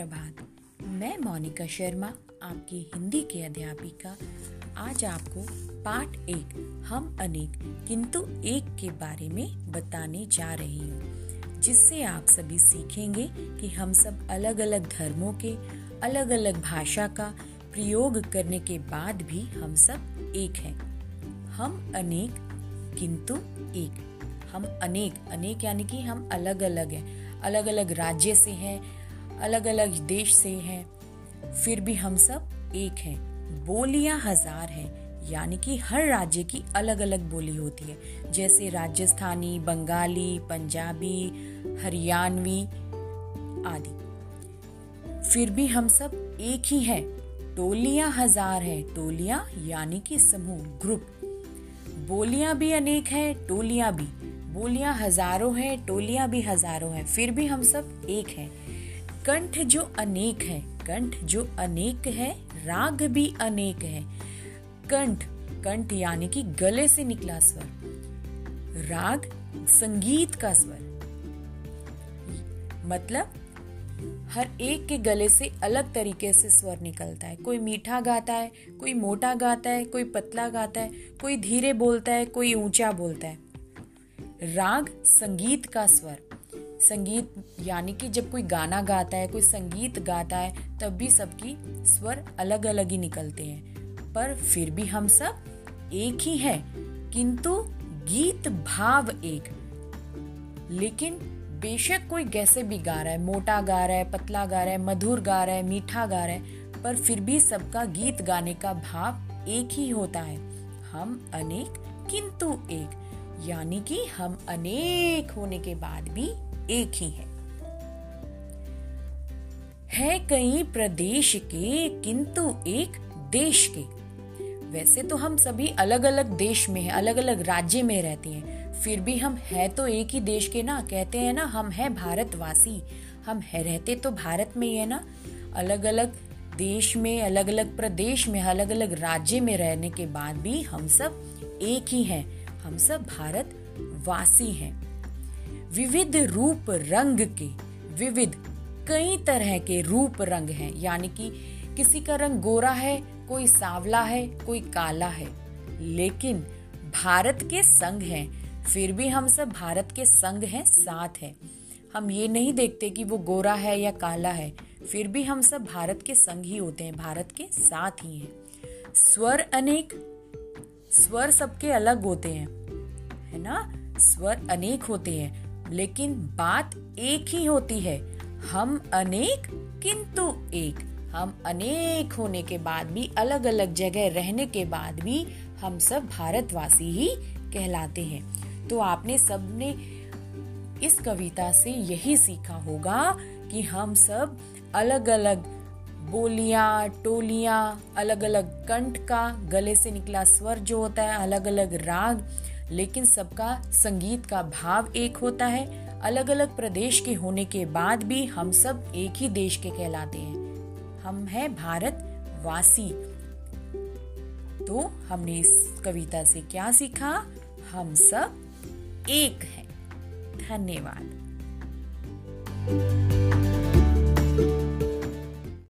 सुप्रभात मैं मोनिका शर्मा, आपकी हिंदी के अध्यापिका। आज आपको पाठ एक, हम अनेक, किंतु एक के बारे में बताने जा रही हूँ, जिससे आप सभी सीखेंगे कि हम सब अलग अलग धर्मों के अलग अलग भाषा का प्रयोग करने के बाद भी हम सब एक हैं। हम अनेक, किंतु एक। हम अनेक अनेक यानी कि हम अलग अलग हैं। अलग अलग राज्य से हैं अलग अलग देश से हैं, फिर भी हम सब एक हैं। बोलियाँ हज़ार हैं, यानी कि हर राज्य की अलग अलग बोली होती है। जैसे राजस्थानी, बंगाली, पंजाबी, हरियाणवी आदि। फिर भी हम सब एक ही हैं। टोलियाँ हज़ार हैं। टोलियाँ यानी कि समूह ग्रुप बोलियाँ भी अनेक हैं, टोलियाँ भी। बोलियाँ हज़ारों हैं, टोलियाँ भी हज़ारों हैं। फिर भी हम सब एक हैं। कंठ जो अनेक है, कंठ जो अनेक है, राग भी अनेक है। कंठ कंठ यानी कि गले से निकला स्वर। राग, संगीत का स्वर। मतलब हर एक के गले से अलग तरीके से स्वर निकलता है। कोई मीठा गाता है, कोई मोटा गाता है, कोई पतला गाता है, कोई धीरे बोलता है, कोई ऊँचा बोलता है। राग, संगीत का स्वर। संगीत, यानी कि जब कोई गाना गाता है, कोई संगीत गाता है, तब भी सबकी स्वर अलग अलग ही निकलते हैं। पर फिर भी हम सब एक ही हैं, किंतु गीत भाव एक। लेकिन बेशक कोई कैसे भी गा रहा है, मोटा गा रहा है, पतला गा रहा है, मधुर गा रहा है, मीठा गा रहा है, पर फिर भी सबका गीत गाने का भाव एक ही होता है। हम अनेक, किंतु एक। यानी कि हम अनेक होने के बाद भी एक ही हैं। है कई प्रदेश के, किंतु एक देश के। वैसे तो हम सभी अलग अलग देश में हैं अलग अलग राज्य में रहते हैं। फिर भी हम है तो एक ही देश के ना? कहते हैं ना, हम है भारतवासी। हम है, रहते तो भारत में ही है ना? अलग अलग देश में अलग अलग प्रदेश में अलग अलग राज्य में रहने के बाद भी हम सब एक ही हैं। हम सब भारतवासी हैं। विविध रूप रंग के, विविध कई तरह के रूप रंग हैं। यानी कि किसी का रंग गोरा है, कोई सांवला है, कोई काला है। लेकिन भारत के संग हैं, फिर भी हम सब भारत के संग हैं, साथ हैं। हम ये नहीं देखते कि वो गोरा है या काला है, फिर भी हम सब भारत के संग ही होते हैं, भारत के साथ ही हैं। स्वर अनेक, स्वर सबके अलग होते हैं, है ना? स्वर अनेक होते हैं। लेकिन बात एक ही होती है। हम अनेक, किंतु एक। हम अनेक होने के बाद भी अलग अलग जगह रहने के बाद भी हम सब भारतवासी ही कहलाते हैं। तो आपने सबने इस कविता से यही सीखा होगा कि हम सब अलग अलग बोलियाँ, टोलियाँ अलग अलग कंठ का गले से निकला स्वर जो होता है अलग अलग राग लेकिन सबका संगीत का भाव एक होता है। अलग अलग प्रदेश के होने के बाद भी हम सब एक ही देश के कहलाते हैं। हम हैं भारत वासी। तो हमने इस कविता से क्या सीखा? हम सब एक हैं। धन्यवाद।